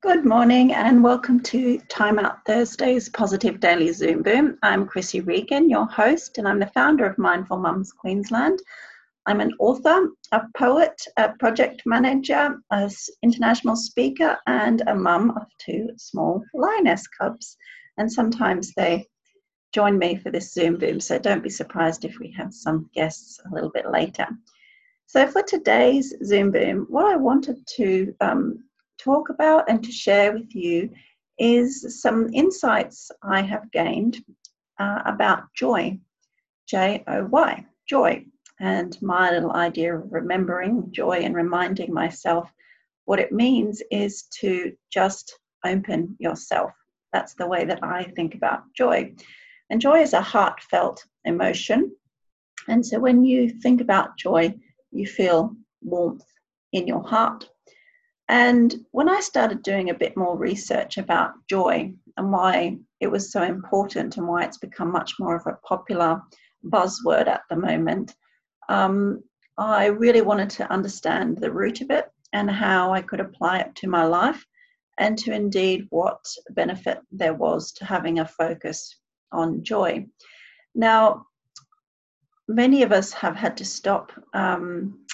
Good morning and welcome to Time Out Thursday's Positive Daily Zoom Boom. I'm Krissy Regan, your host, and I'm the founder of Mindful Mums Queensland. I'm an author, a poet, a project manager, an international speaker, and a mum of two small lioness cubs. And sometimes they join me for this Zoom Boom, so don't be surprised if we have some guests a little bit later. So, for today's Zoom Boom, what I wanted to um, talk about and to share with you is some insights I have gained uh, about joy, J O Y, joy, and my little idea of remembering joy and reminding myself what it means is to just open yourself. That's the way that I think about joy. And joy is a heartfelt emotion. And so when you think about joy, you feel warmth in your heart. And when I started doing a bit more research about joy and why it was so important and why it's become much more of a popular buzzword at the moment, um, I really wanted to understand the root of it and how I could apply it to my life and to indeed what benefit there was to having a focus on joy. Now, many of us have had to stop um,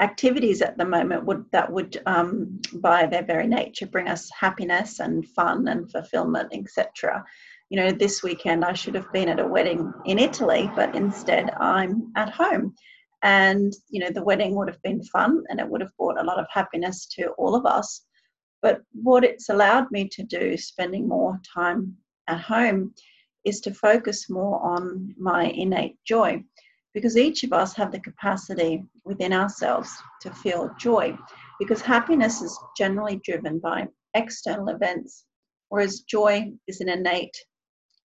activities at the moment would that would um, by their very nature bring us happiness and fun and fulfillment etc you know this weekend i should have been at a wedding in italy but instead i'm at home. And you know the wedding would have been fun and it would have brought a lot of happiness to all of us. But what it's allowed me to do spending more time at home is to focus more on my innate joy because each of us have the capacity within ourselves to feel joy because happiness is generally driven by external events whereas joy is an innate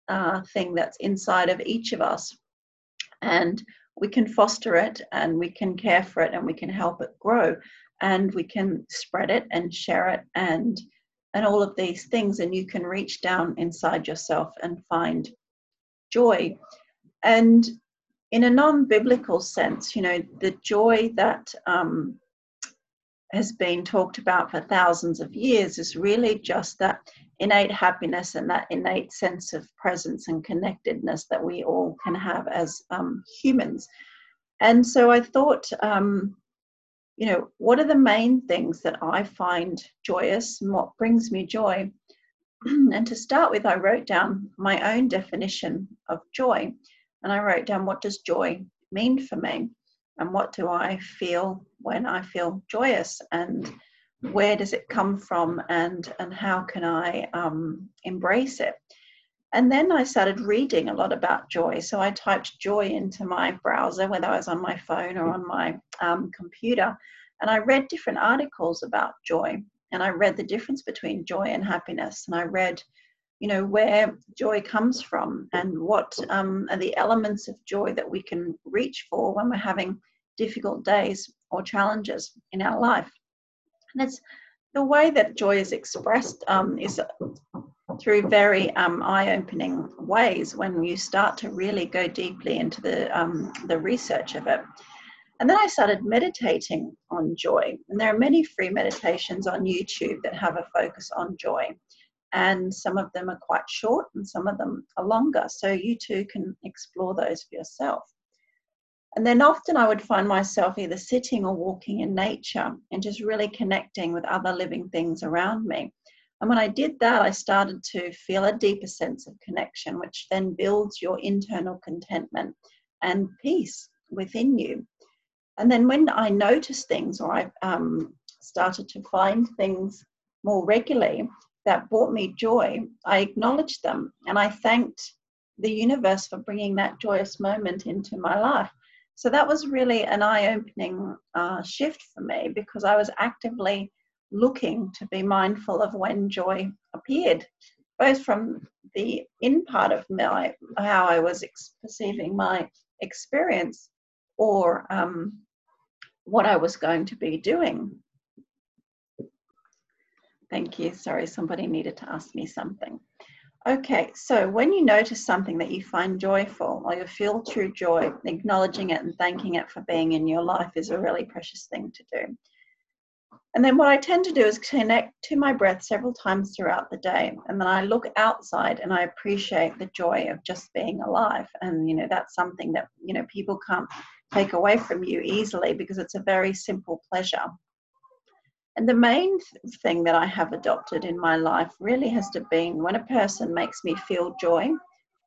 uh, thing that's inside of each of us. And we can foster it and we can care for it and we can help it grow and we can spread it and share it and and all of these things and you can reach down inside yourself and find joy. And in a non-biblical sense, you know, the joy that um, has been talked about for thousands of years is really just that innate happiness and that innate sense of presence and connectedness that we all can have as um, humans. And so I thought, um, you know, what are the main things that I find joyous and what brings me joy? and to start with, I wrote down my own definition of joy and I wrote down what does joy mean for me? And what do I feel when I feel joyous? And where does it come from? And and how can I um, embrace it? And then I started reading a lot about joy. So I typed joy into my browser whether I was on my phone or on my um, computer. And I read different articles about joy. And I read the difference between joy and happiness. And I read you know where joy comes from and what um, are the elements of joy that we can reach for when we're having difficult days or challenges in our life. And it's the way that joy is expressed um, is through very um, eye-opening ways when you start to really go deeply into the um, the research of it. And then I started meditating on joy. And there are many free meditations on YouTube that have a focus on joy and some of them are quite short and some of them are longer. So you too can explore those for yourself. And then often I would find myself either sitting or walking in nature and just really connecting with other living things around me. And when I did that, I started to feel a deeper sense of connection, which then builds your internal contentment and peace within you. And then when I noticed things or I um, started to find things more regularly, that brought me joy, I acknowledged them and I thanked the universe for bringing that joyous moment into my life. So that was really an eye opening uh, shift for me because I was actively looking to be mindful of when joy appeared, both from the in part of my, how I was ex- perceiving my experience or um, what I was going to be doing Thank you. Sorry, somebody needed to ask me something. Okay, so when you notice something that you find joyful or you feel true joy, acknowledging it and thanking it for being in your life is a really precious thing to do. And then what I tend to do is connect to my breath several times throughout the day. And then I look outside and I appreciate the joy of just being alive. And, you know, that's something that, you know, people can't take away from you easily because it's a very simple pleasure. And the main thing that I have adopted in my life really has to be when a person makes me feel joy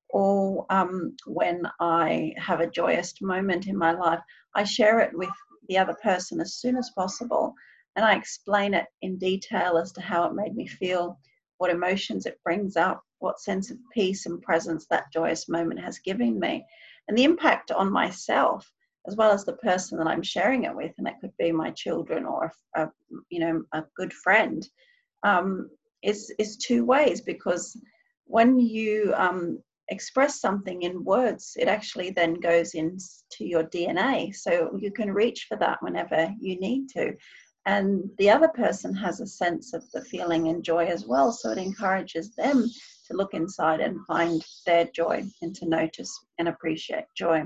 or um, when I have a joyous moment in my life, I share it with the other person as soon as possible and I explain it in detail as to how it made me feel, what emotions it brings up, what sense of peace and presence that joyous moment has given me, and the impact on myself as well as the person that I'm sharing it with, and it could be my children or a, you know a good friend, um, is is two ways because when you um, express something in words, it actually then goes into your DNA, so you can reach for that whenever you need to. And the other person has a sense of the feeling and joy as well so it encourages them to look inside and find their joy and to notice and appreciate joy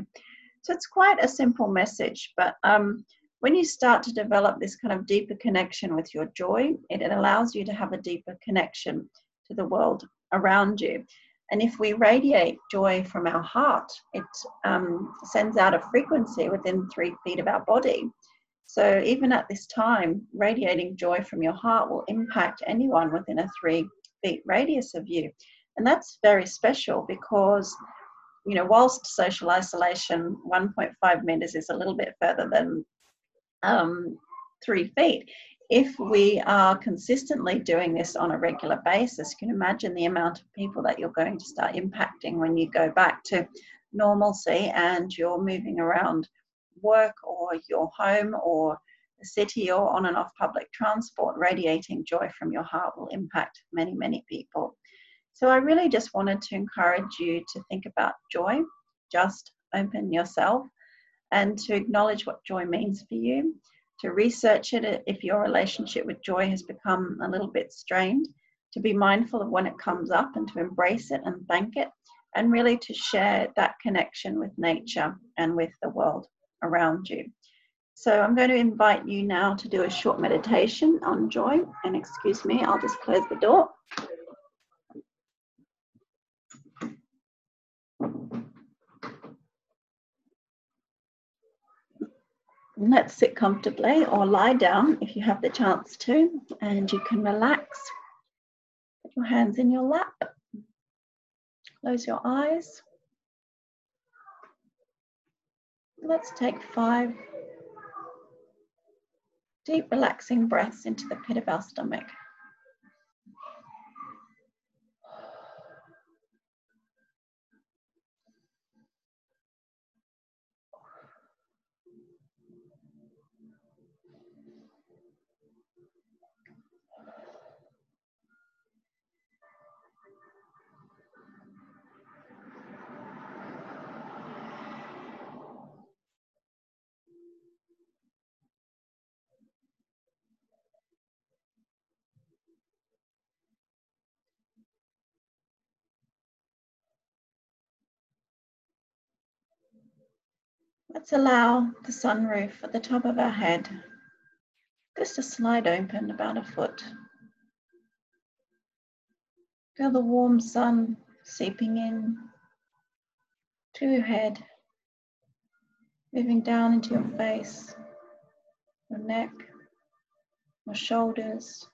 so it's quite a simple message but um, when you start to develop this kind of deeper connection with your joy it, it allows you to have a deeper connection to the world around you and if we radiate joy from our heart it um, sends out a frequency within three feet of our body so even at this time, radiating joy from your heart will impact anyone within a three feet radius of you. And that's very special because, you know, whilst social isolation 1.5 meters is a little bit further than um, three feet, if we are consistently doing this on a regular basis, you can imagine the amount of people that you're going to start impacting when you go back to normalcy and you're moving around work or your home or the city or on and off public transport, radiating joy from your heart will impact many, many people. So I really just wanted to encourage you to think about joy, just open yourself and to acknowledge what joy means for you, to research it if your relationship with joy has become a little bit strained, to be mindful of when it comes up and to embrace it and thank it, and really to share that connection with nature and with the world around you. So I'm going to invite you now to do a short meditation on joy. And excuse me, I'll just close the door. Let's sit comfortably or lie down if you have the chance to, and you can relax. Put your hands in your lap. Close your eyes. Let's take five deep relaxing breaths into the pit of our stomach. Let's allow the sunroof at the top of our head just to slide open about a foot. Feel the warm sun seeping in to your head, moving down into your face, your neck, your shoulders,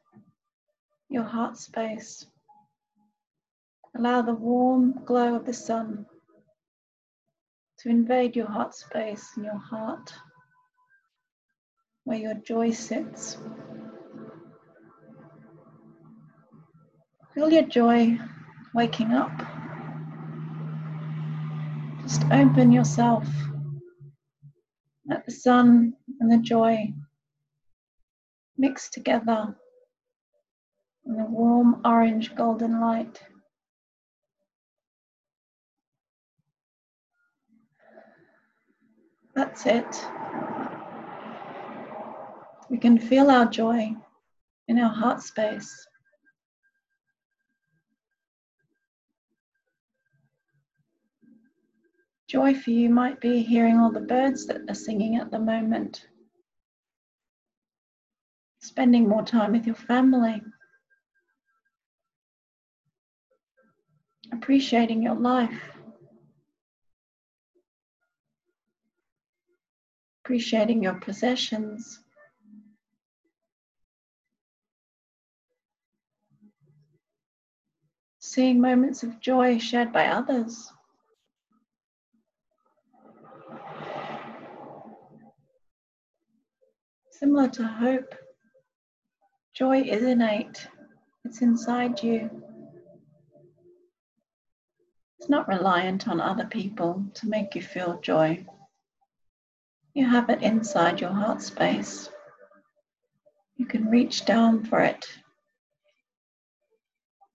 your heart space. Allow the warm glow of the sun to invade your heart space and your heart, where your joy sits. Feel your joy waking up. Just open yourself. Let the sun and the joy mix together in the warm orange golden light. That's it. We can feel our joy in our heart space. Joy for you might be hearing all the birds that are singing at the moment. spending more time with your family, appreciating your life, appreciating your possessions. Seeing moments of joy shared by others. Similar to hope, joy is innate, it's inside you. It's not reliant on other people to make you feel joy. You have it inside your heart space. You can reach down for it.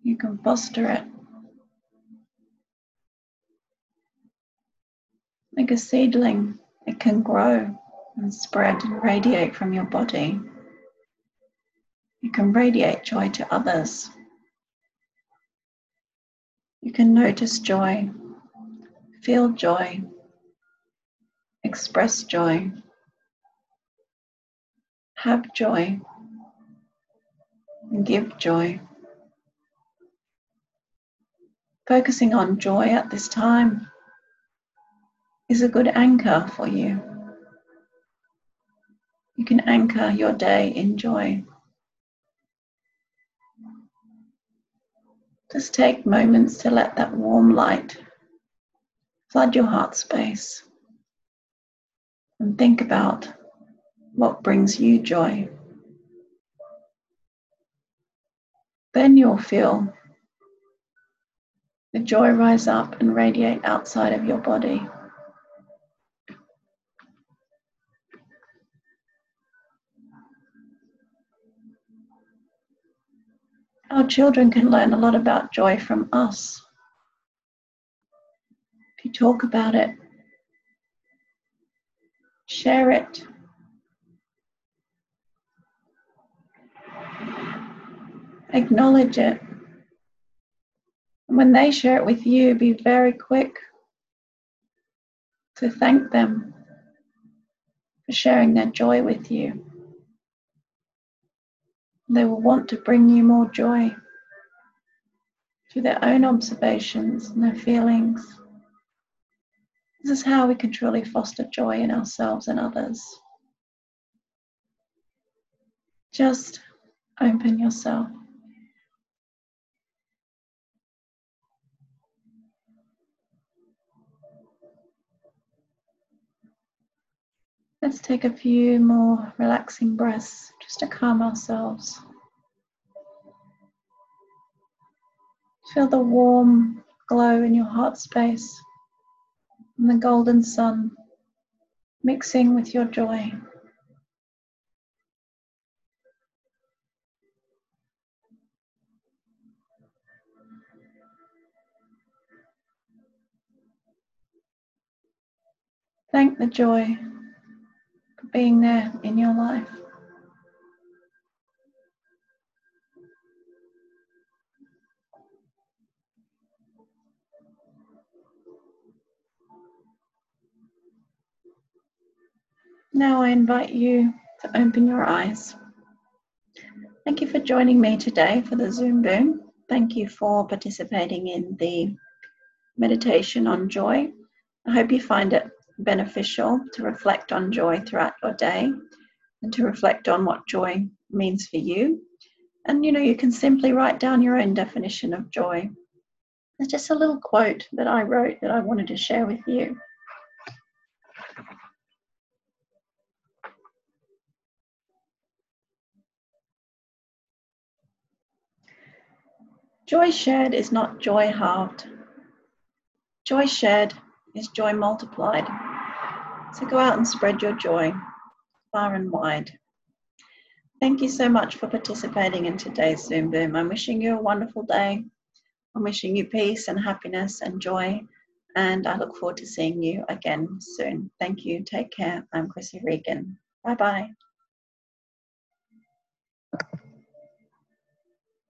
You can foster it. Like a seedling, it can grow and spread and radiate from your body. You can radiate joy to others. You can notice joy, feel joy, express joy, have joy, give joy. Focusing on joy at this time is a good anchor for you. You can anchor your day in joy. Just take moments to let that warm light flood your heart space and think about what brings you joy. Then you'll feel the joy rise up and radiate outside of your body. Our children can learn a lot about joy from us. If you talk about it, share it, acknowledge it. And when they share it with you, be very quick to thank them for sharing their joy with you. They will want to bring you more joy through their own observations and their feelings. This is how we can truly foster joy in ourselves and others. Just open yourself. Let's take a few more relaxing breaths just to calm ourselves. Feel the warm glow in your heart space and the golden sun mixing with your joy. Thank the joy for being there in your life. Now I invite you to open your eyes. Thank you for joining me today for the Zoom Boom. Thank you for participating in the meditation on joy. I hope you find it beneficial to reflect on joy throughout your day and to reflect on what joy means for you. And you know, you can simply write down your own definition of joy. There's just a little quote that I wrote that I wanted to share with you. Joy shared is not joy halved. Joy shared is joy multiplied. So go out and spread your joy far and wide. Thank you so much for participating in today's Zoom Boom. I'm wishing you a wonderful day. I'm wishing you peace and happiness and joy. And I look forward to seeing you again soon. Thank you. Take care. I'm Krissy Regan. Bye bye.